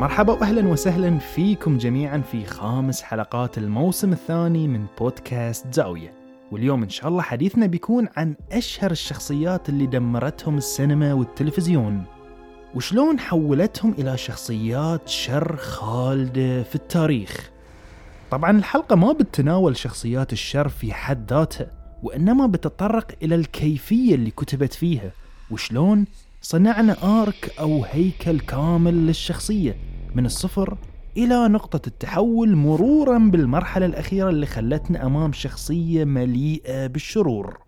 مرحبا واهلا وسهلا فيكم جميعا في خامس حلقات الموسم الثاني من بودكاست زاوية. واليوم إن شاء الله حديثنا بيكون عن أشهر الشخصيات اللي دمرتهم السينما والتلفزيون. وشلون حولتهم إلى شخصيات شر خالدة في التاريخ. طبعا الحلقة ما بتتناول شخصيات الشر في حد ذاتها وإنما بتتطرق إلى الكيفية اللي كتبت فيها. وشلون صنعنا آرك أو هيكل كامل للشخصية. من الصفر إلى نقطة التحول مرورا بالمرحلة الأخيرة اللي خلتنا أمام شخصية مليئة بالشرور.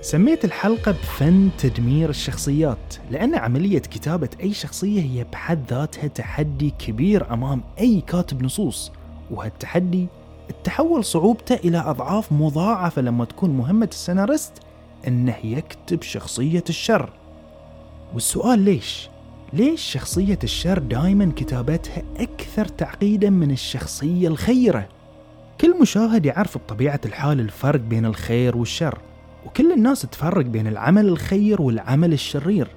سميت الحلقة بفن تدمير الشخصيات لأن عملية كتابة أي شخصية هي بحد ذاتها تحدي كبير أمام أي كاتب نصوص وهالتحدي التحول صعوبته إلى أضعاف مضاعفة لما تكون مهمة السيناريست أنه يكتب شخصية الشر والسؤال ليش؟ ليش شخصية الشر دائما كتابتها أكثر تعقيدا من الشخصية الخيرة؟ كل مشاهد يعرف بطبيعة الحال الفرق بين الخير والشر وكل الناس تفرق بين العمل الخير والعمل الشرير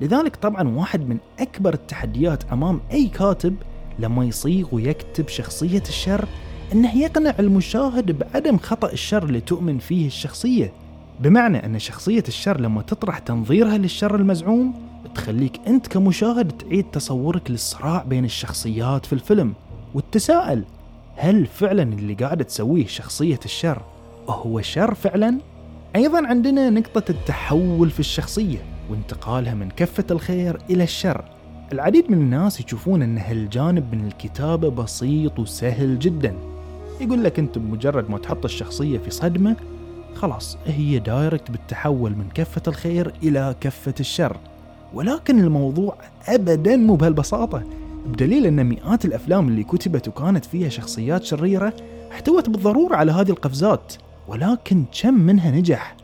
لذلك طبعا واحد من أكبر التحديات أمام أي كاتب لما يصيغ ويكتب شخصية الشر أنه يقنع المشاهد بعدم خطأ الشر اللي تؤمن فيه الشخصية. بمعنى أن شخصية الشر لما تطرح تنظيرها للشر المزعوم تخليك أنت كمشاهد تعيد تصورك للصراع بين الشخصيات في الفيلم وتتساءل هل فعلا اللي قاعدة تسويه شخصية الشر هو شر فعلا؟ أيضا عندنا نقطة التحول في الشخصية وانتقالها من كفة الخير إلى الشر. العديد من الناس يشوفون أن هالجانب من الكتابة بسيط وسهل جدا. يقول لك أنت بمجرد ما تحط الشخصية في صدمة خلاص هي دايركت بالتحول من كفة الخير إلى كفة الشر. ولكن الموضوع أبدا مو بهالبساطة. بدليل أن مئات الأفلام اللي كتبت وكانت فيها شخصيات شريرة احتوت بالضرورة على هذه القفزات. ولكن كم منها نجح؟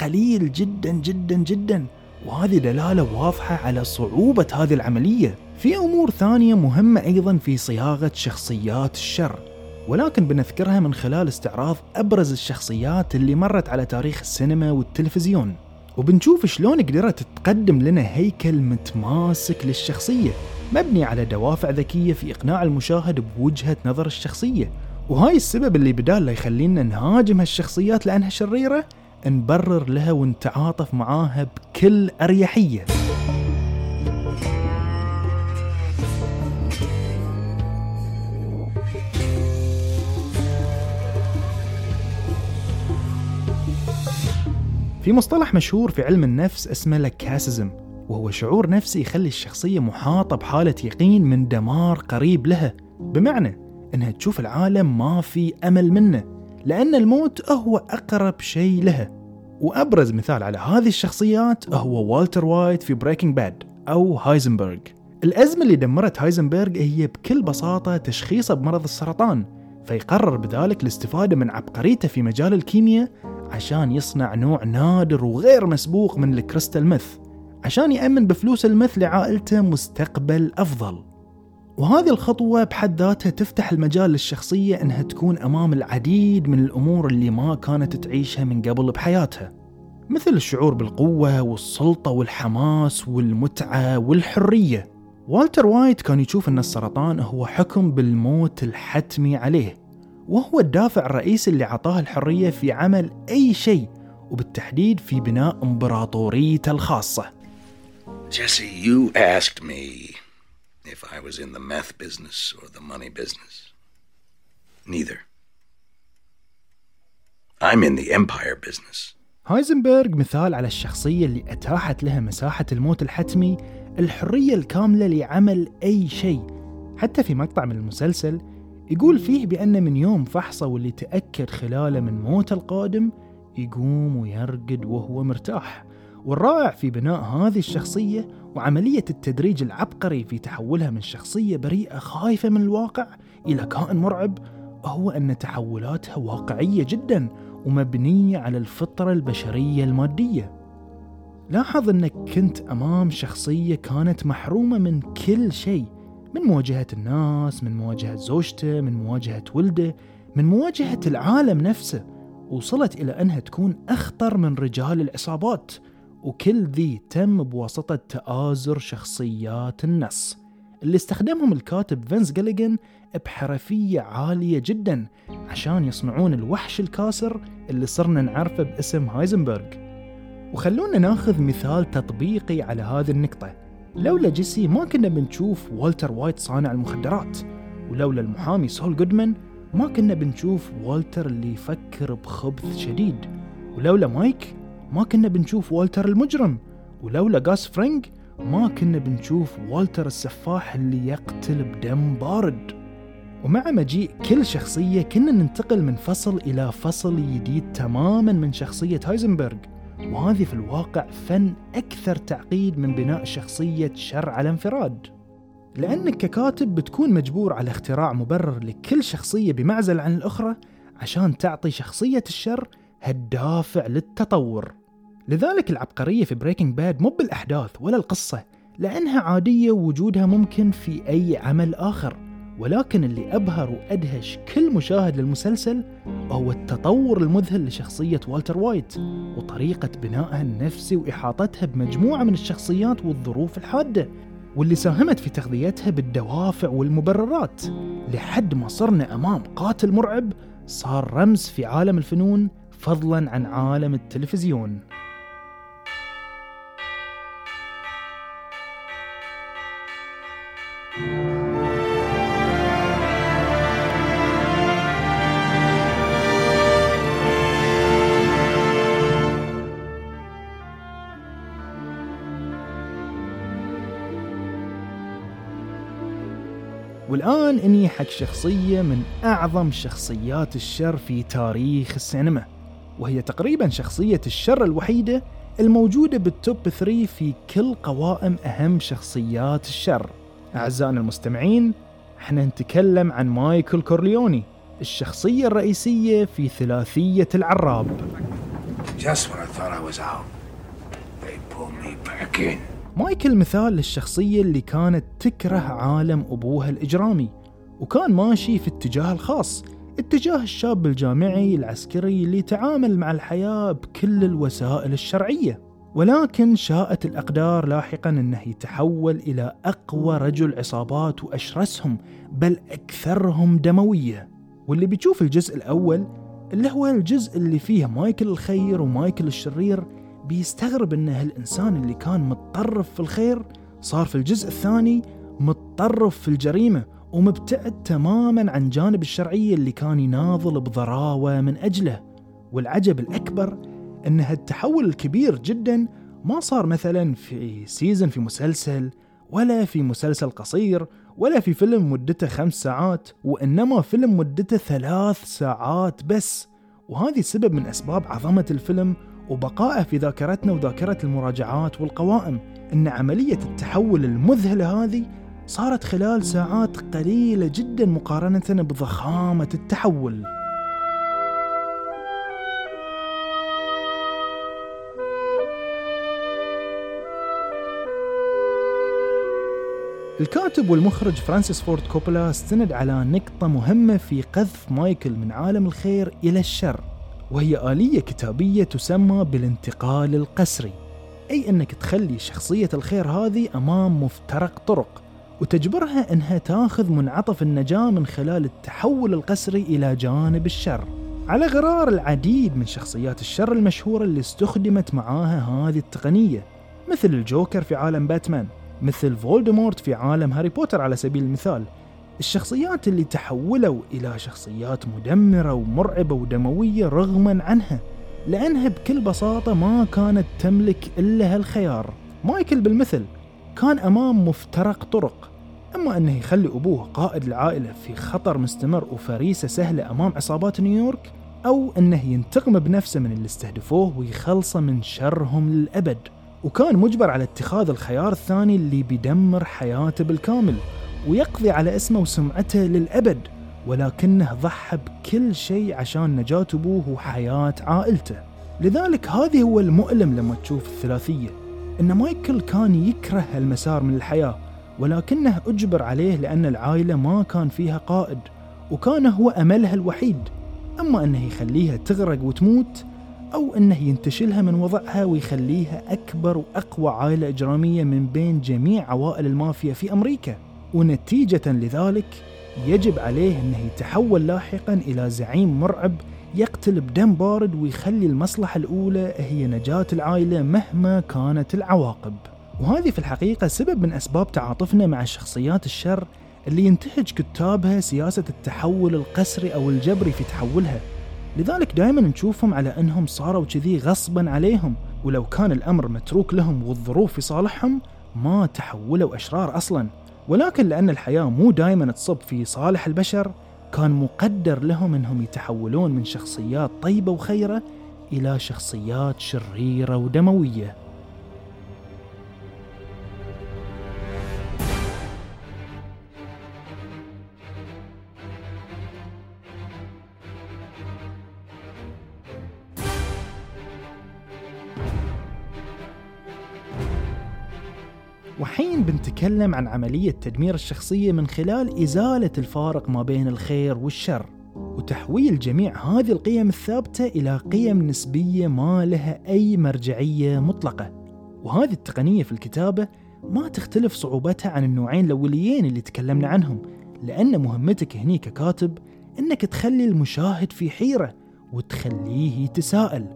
قليل جدا جدا جدا. وهذه دلالة واضحة على صعوبة هذه العملية. في أمور ثانية مهمة أيضا في صياغة شخصيات الشر. ولكن بنذكرها من خلال استعراض أبرز الشخصيات اللي مرت على تاريخ السينما والتلفزيون. وبنشوف شلون قدرت تقدم لنا هيكل متماسك للشخصية مبني على دوافع ذكية في إقناع المشاهد بوجهة نظر الشخصية. وهاي السبب اللي بدال لا يخلينا نهاجم هالشخصيات لأنها شريرة نبرر لها ونتعاطف معاها بكل أريحية. في مصطلح مشهور في علم النفس اسمه لكاسيزم وهو شعور نفسي يخلي الشخصية محاطة بحالة يقين من دمار قريب لها بمعنى إنها تشوف العالم ما في أمل منه لأن الموت هو أقرب شيء لها. وأبرز مثال على هذه الشخصيات هو والتر وايت في Breaking Bad أو هايزنبرغ. الأزمة اللي دمرت هايزنبرغ هي بكل بساطة تشخيصه بمرض السرطان فيقرر بذلك الاستفادة من عبقريته في مجال الكيمياء عشان يصنع نوع نادر وغير مسبوق من ال crystal meth عشان يأمن بفلوس ال meth لعائلته مستقبل أفضل وهذه الخطوة بحد ذاتها تفتح المجال للشخصية إنها تكون أمام العديد من الأمور اللي ما كانت تعيشها من قبل بحياتها. مثل الشعور بالقوة والسلطة والحماس والمتعة والحرية. والتر وايت كان يشوف إن السرطان هو حكم بالموت الحتمي عليه. وهو الدافع الرئيسي اللي عطاه الحرية في عمل أي شيء وبالتحديد في بناء إمبراطوريته الخاصة. Jesse, you asked me if I was in the meth business or the money business. Neither. I'm in the empire business. هايزنبرغ مثال على الشخصية اللي أتاحت لها مساحة الموت الحتمي الحرية الكاملة لعمل أي شيء حتى في مقطع من المسلسل يقول فيه بأن من يوم فحصه واللي تأكد خلاله من موت القادم يقوم ويرقد وهو مرتاح. والرائع في بناء هذه الشخصية وعملية التدريج العبقري في تحولها من شخصية بريئة خايفة من الواقع إلى كائن مرعب هو أن تحولاتها واقعية جدا ومبنية على الفطرة البشرية المادية. لاحظ أنك كنت أمام شخصية كانت محرومة من كل شيء من مواجهة الناس من مواجهة زوجته من مواجهة ولده من مواجهة العالم نفسه وصلت إلى أنها تكون أخطر من رجال العصابات وكل ذي تم بواسطة تآزر شخصيات النص اللي استخدمهم الكاتب فينس جاليجن بحرفية عالية جدا عشان يصنعون الوحش الكاسر اللي صرنا نعرفه باسم هايزنبرغ. وخلونا ناخذ مثال تطبيقي على هذه النقطة. لولا جيسي ما كنا بنشوف والتر وايت صانع المخدرات ولولا المحامي سول جودمان ما كنا بنشوف والتر اللي يفكر بخبث شديد ولولا مايك ما كنا بنشوف والتر المجرم ولولا غاس فرينج ما كنا بنشوف والتر السفاح اللي يقتل بدم بارد. ومع مجيء كل شخصية كنا ننتقل من فصل إلى فصل جديد تماما من شخصية هايزنبرغ. وهذه في الواقع فن أكثر تعقيد من بناء شخصية شر على انفراد لأنك ككاتب بتكون مجبور على اختراع مبرر لكل شخصية بمعزل عن الأخرى عشان تعطي شخصية الشر هالدافع للتطور. لذلك العبقرية في Breaking Bad مو بالأحداث ولا القصة لأنها عادية ووجودها ممكن في أي عمل آخر. ولكن اللي أبهر وأدهش كل مشاهد للمسلسل هو التطور المذهل لشخصية والتر وايت وطريقة بنائها النفسي وإحاطتها بمجموعة من الشخصيات والظروف الحادة واللي ساهمت في تغذيتها بالدوافع والمبررات. لحد ما صرنا أمام قاتل مرعب صار رمز في عالم الفنون فضلا عن عالم التلفزيون. والآن نيجي حق شخصية من أعظم شخصيات الشر في تاريخ السينما وهي تقريبا شخصية الشر الوحيدة الموجودة بال top 3 في كل قوائم أهم شخصيات الشر أعزائنا المستمعين إحنا نتكلم عن مايكل كورليوني الشخصية الرئيسية في ثلاثية العراب Just when I thought I was out, they pulled me back in. مايكل مثال للشخصية اللي كانت تكره عالم أبوها الإجرامي وكان ماشي في اتجاه الخاص اتجاه الشاب الجامعي العسكري اللي يتعامل مع الحياة بكل الوسائل الشرعية. ولكن شاءت الأقدار لاحقا أنه يتحول إلى أقوى رجل عصابات وأشرسهم بل أكثرهم دموية. واللي بيشوف الجزء الأول اللي هو الجزء اللي فيه مايكل الخير ومايكل الشرير بيستغرب إن هالإنسان اللي كان متطرف في الخير صار في الجزء الثاني متطرف في الجريمة ومبتعد تماما عن جانب الشرعية اللي كان يناضل بضراوة من أجله. والعجب الأكبر إن هالتحول الكبير جدا ما صار مثلا في سيزن في مسلسل ولا في مسلسل قصير ولا في فيلم مدته خمس ساعات وإنما فيلم مدته ثلاث ساعات بس. وهذه سبب من أسباب عظمة الفيلم وبقائه في ذاكرتنا وذاكرة المراجعات والقوائم أن عملية التحول المذهلة هذه صارت خلال ساعات قليلة جدا مقارنة بضخامة التحول. الكاتب والمخرج فرانسيس فورد كوبولا استند على نقطة مهمة في قذف مايكل من عالم الخير إلى الشر. وهي آلية كتابية تسمى بالانتقال القسري أي أنك تخلي شخصية الخير هذه أمام مفترق طرق وتجبرها أنها تاخذ منعطف النجاة من خلال التحول القسري إلى جانب الشر. على غرار العديد من شخصيات الشر المشهورة اللي استخدمت معاها هذه التقنية مثل الجوكر في عالم باتمان مثل فولدمورت في عالم هاري بوتر على سبيل المثال الشخصيات اللي تحولوا إلى شخصيات مدمرة ومرعبة ودموية رغما عنها لأنها بكل بساطة ما كانت تملك إلا هالخيار. مايكل بالمثل كان أمام مفترق طرق أما أنه يخلي أبوه قائد العائلة في خطر مستمر وفريسة سهلة أمام عصابات نيويورك أو أنه ينتقم بنفسه من اللي استهدفوه ويخلصه من شرهم للأبد. وكان مجبر على اتخاذ الخيار الثاني اللي بيدمر حياته بالكامل. ويقضي على اسمه وسمعته للأبد ولكنه ضحى بكل شيء عشان نجاة أبوه وحياة عائلته. لذلك هذه هو المؤلم لما تشوف الثلاثية إن مايكل كان يكره المسار من الحياة ولكنه أجبر عليه لأن العائلة ما كان فيها قائد وكان هو أملها الوحيد. أما أنه يخليها تغرق وتموت أو أنه ينتشلها من وضعها ويخليها أكبر وأقوى عائلة إجرامية من بين جميع عوائل المافيا في أمريكا. ونتيجة لذلك يجب عليه أنه يتحول لاحقا إلى زعيم مرعب يقتل بدم بارد ويخلي المصلحة الأولى هي نجاة العائلة مهما كانت العواقب. وهذه في الحقيقة سبب من أسباب تعاطفنا مع شخصيات الشر اللي ينتهج كتابها سياسة التحول القسري أو الجبري في تحولها. لذلك دائما نشوفهم على أنهم صاروا كذي غصبا عليهم ولو كان الأمر متروك لهم والظروف في صالحهم ما تحولوا أشرار أصلا. ولكن لأن الحياة مو دائما تصب في صالح البشر كان مقدر لهم أنهم يتحولون من شخصيات طيبة وخيرة إلى شخصيات شريرة ودموية. وحين بنتكلم عن عملية تدمير الشخصية من خلال إزالة الفارق ما بين الخير والشر وتحويل جميع هذه القيم الثابتة إلى قيم نسبية ما لها أي مرجعية مطلقة. وهذه التقنية في الكتابة ما تختلف صعوبتها عن النوعين الأوليين اللي تكلمنا عنهم لأن مهمتك هني ككاتب إنك تخلي المشاهد في حيرة وتخليه يتساءل.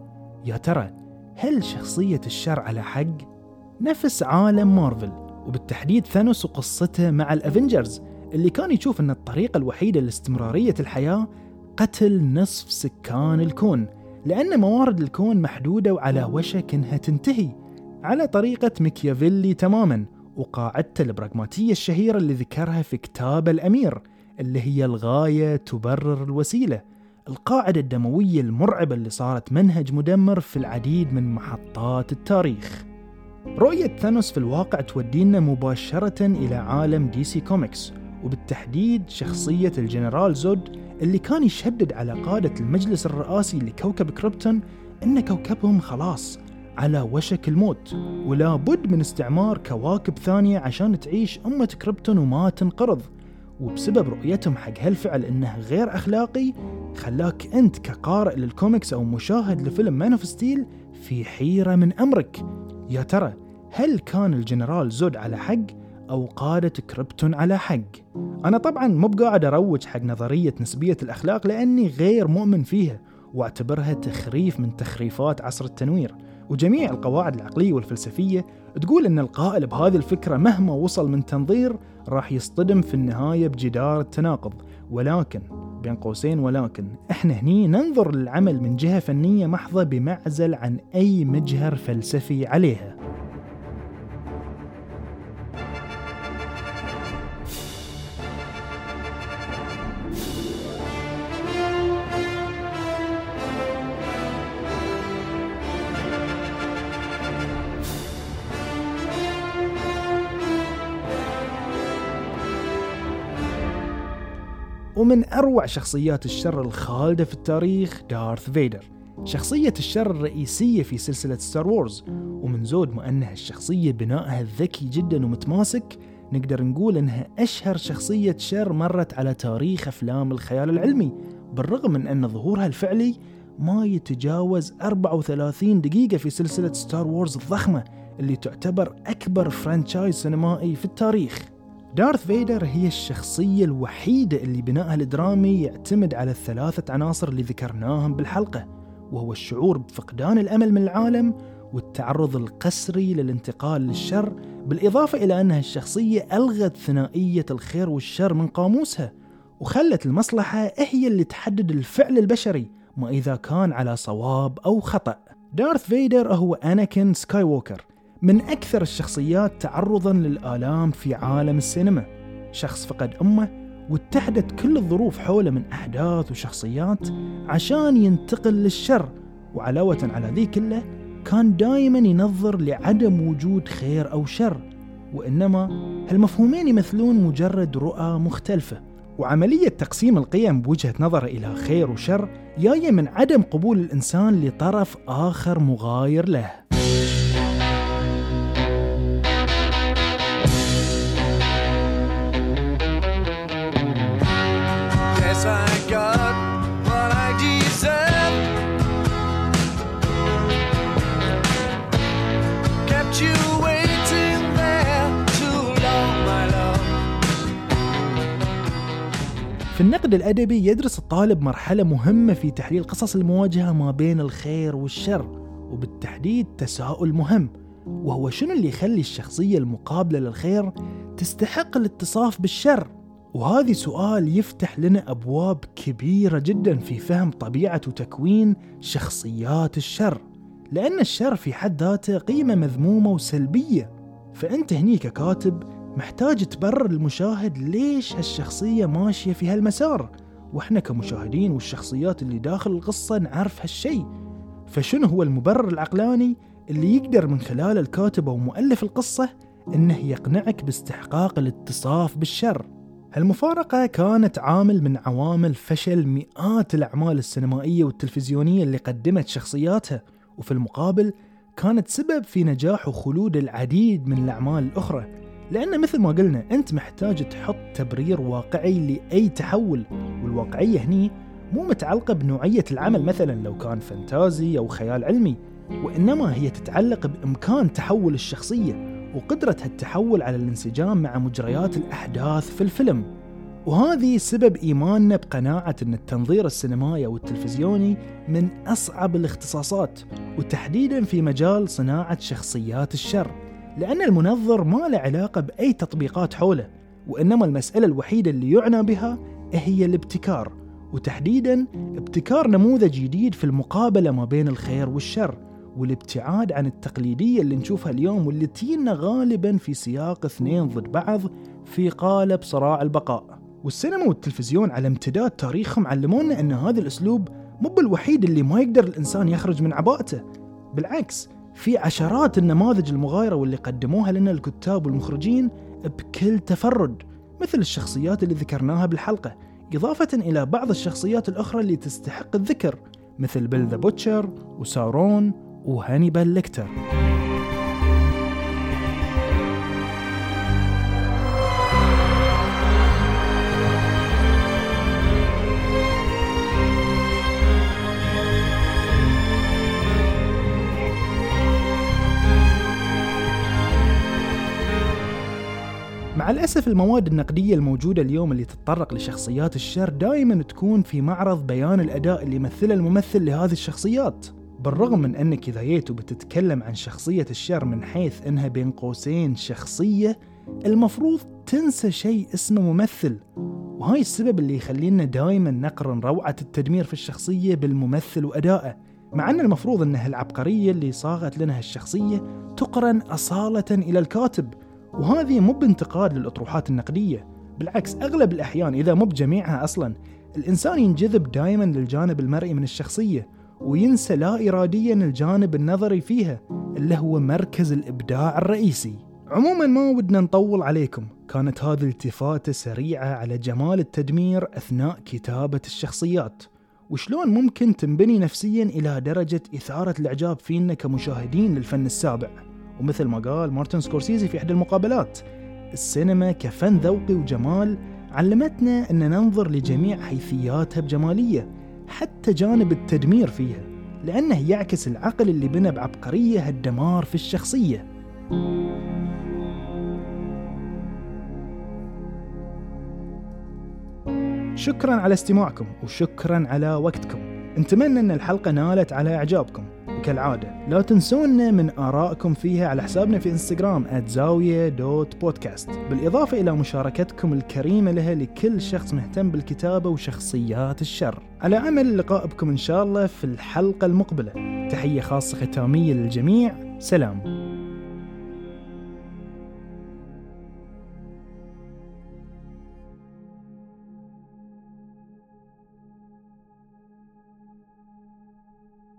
يا ترى هل شخصية الشر على حق؟ نفس عالم مارفل وبالتحديد ثانوس وقصته مع ال Avengers اللي كان يشوف إن الطريقة الوحيدة لاستمرارية الحياة قتل نصف سكان الكون لأن موارد الكون محدودة وعلى وشك إنها تنتهي. على طريقة ميكيافيلي تماما وقاعدته البراغماتية الشهيرة اللي ذكرها في كتاب الأمير اللي هي الغاية تبرر الوسيلة. القاعدة الدموية المرعبة اللي صارت منهج مدمر في العديد من محطات التاريخ. رؤية ثانوس في الواقع تودينا مباشرة إلى عالم DC Comics وبالتحديد شخصية الجنرال زود اللي كان يشدد على قادة المجلس الرئاسي لكوكب كريبتون أن كوكبهم خلاص على وشك الموت ولا بد من استعمار كواكب ثانية عشان تعيش أمة كريبتون وما تنقرض. وبسبب رؤيتهم حق هالفعل إنه غير أخلاقي خلاك أنت كقارئ للكوميكس أو مشاهد لفيلم Man of Steel في حيرة من أمرك. يا ترى هل كان الجنرال زود على حق أو قادة كريبتون على حق؟ أنا طبعا مو بقاعد أروج حق نظرية نسبية الأخلاق لأني غير مؤمن فيها وأعتبرها تخريف من تخريفات عصر التنوير وجميع القواعد العقلية والفلسفية تقول أن القائل بهذه الفكرة مهما وصل من تنظير راح يصطدم في النهاية بجدار التناقض ولكن بين قوسين ولكن إحنا هني ننظر للعمل من جهة فنية محضة بمعزل عن أي مجهر فلسفي عليها. ومن أروع شخصيات الشر الخالدة في التاريخ دارث فيدر. شخصية الشر الرئيسية في سلسلة Star Wars ومن زود ما أنها الشخصية بنائها ذكي جدا ومتماسك نقدر نقول أنها أشهر شخصية شر مرت على تاريخ أفلام الخيال العلمي بالرغم من أن ظهورها الفعلي ما يتجاوز 34 دقيقة في سلسلة Star Wars الضخمة اللي تعتبر أكبر franchise سينمائي في التاريخ. دارث فيدر هي الشخصية الوحيدة اللي بنائها الدرامي يعتمد على الثلاثة عناصر اللي ذكرناهم بالحلقة وهو الشعور بفقدان الأمل من العالم والتعرض القسري للانتقال للشر بالإضافة إلى أنها الشخصية ألغت ثنائية الخير والشر من قاموسها وخلت المصلحة هي اللي تحدد الفعل البشري ما إذا كان على صواب أو خطأ. دارث فيدر هو أناكين سكاي ووكر من أكثر الشخصيات تعرضا للآلام في عالم السينما. شخص فقد أمه واتحدت كل الظروف حوله من أحداث وشخصيات عشان ينتقل للشر وعلاوة على ذي كله كان دائما ينظر لعدم وجود خير أو شر وإنما هالمفهومين يمثلون مجرد رؤى مختلفة. وعملية تقسيم القيم بوجهة نظر إلى خير وشر جاية من عدم قبول الإنسان لطرف آخر مغاير له. النقد الأدبي يدرس الطالب مرحلة مهمة في تحليل قصص المواجهة ما بين الخير والشر وبالتحديد تساؤل مهم وهو شنو اللي يخلي الشخصية المقابلة للخير تستحق الاتصاف بالشر؟ وهذا سؤال يفتح لنا أبواب كبيرة جدا في فهم طبيعة وتكوين شخصيات الشر لأن الشر في حد ذاته قيمة مذمومة وسلبية. فأنت هني ككاتب محتاج تبرر المشاهد ليش هالشخصية ماشية في هالمسار؟ وإحنا كمشاهدين والشخصيات اللي داخل القصة نعرف هالشي فشنو هو المبرر العقلاني اللي يقدر من خلال الكاتب أو مؤلف القصة إنه يقنعك باستحقاق الاتصاف بالشر؟ هالمفارقة كانت عامل من عوامل فشل مئات الأعمال السينمائية والتلفزيونية اللي قدمت شخصياتها وفي المقابل كانت سبب في نجاح وخلود العديد من الأعمال الأخرى. لأن مثل ما قلنا أنت محتاج تحط تبرير واقعي لأي تحول والواقعية هني مو متعلقة بنوعية العمل مثلا لو كان فانتازي أو خيال علمي وإنما هي تتعلق بإمكان تحول الشخصية وقدرة التحول على الانسجام مع مجريات الأحداث في الفيلم. وهذه سبب إيماننا بقناعة أن التنظير السينمائي أو التلفزيوني من أصعب الاختصاصات وتحديدا في مجال صناعة شخصيات الشر. لأن المنظر ما له علاقة بأي تطبيقات حوله وإنما المسألة الوحيدة اللي يعنى بها هي الابتكار وتحديدا ابتكار نموذج جديد في المقابلة ما بين الخير والشر والابتعاد عن التقليدية اللي نشوفها اليوم واللي تجينا غالبا في سياق اثنين ضد بعض في قالب صراع البقاء. والسينما والتلفزيون على امتداد تاريخهم علمونا إن هذا الأسلوب مو بالوحيد اللي ما يقدر الإنسان يخرج من عباءته بالعكس في عشرات النماذج المغايرة واللي قدموها لنا الكتاب والمخرجين بكل تفرد مثل الشخصيات اللي ذكرناها بالحلقة إضافة إلى بعض الشخصيات الأخرى اللي تستحق الذكر مثل Bill the Butcher وسارون وهانيبال ليكتر. مع الأسف المواد النقدية الموجودة اليوم اللي تتطرق لشخصيات الشر دائما تكون في معرض بيان الأداء اللي يمثله الممثل لهذه الشخصيات. بالرغم من أنك إذا جيت وبتتكلم عن شخصية الشر من حيث أنها بين قوسين شخصية المفروض تنسى شيء اسمه ممثل. وهاي السبب اللي يخلينا دائما نقرن روعة التدمير في الشخصية بالممثل وأدائه. مع أن المفروض أن هالعبقرية اللي صاغت لنا هالشخصية تقرن أصالة إلى الكاتب. وهذه مو بانتقاد للأطروحات النقدية بالعكس أغلب الأحيان إذا مو بجميعها أصلا الإنسان ينجذب دائما للجانب المرئي من الشخصية وينسى لا إراديا الجانب النظري فيها اللي هو مركز الإبداع الرئيسي. عموما ما ودنا نطول عليكم كانت هذه التفاتة سريعة على جمال التدمير أثناء كتابة الشخصيات. وشلون ممكن تنبني نفسيا إلى درجة إثارة الإعجاب فينا كمشاهدين للفن السابع؟ ومثل ما قال مارتن سكورسيزي في إحدى المقابلات السينما كفن ذوقي وجمال علمتنا أن ننظر لجميع حيثياتها بجمالية حتى جانب التدمير فيها لأنه يعكس العقل اللي بنى بعبقرية هالدمار في الشخصية. شكرا على استماعكم وشكرا على وقتكم. نتمنى أن الحلقة نالت على إعجابكم. وكالعادة لا تنسونا من آرائكم فيها على حسابنا في إنستغرام @زاوية دوت بودكاست. بالإضافة إلى مشاركتكم الكريمة لها لكل شخص مهتم بالكتابة وشخصيات الشر. على أمل اللقاء بكم إن شاء الله في الحلقة المقبلة. تحية خاصة ختامية للجميع. سلام.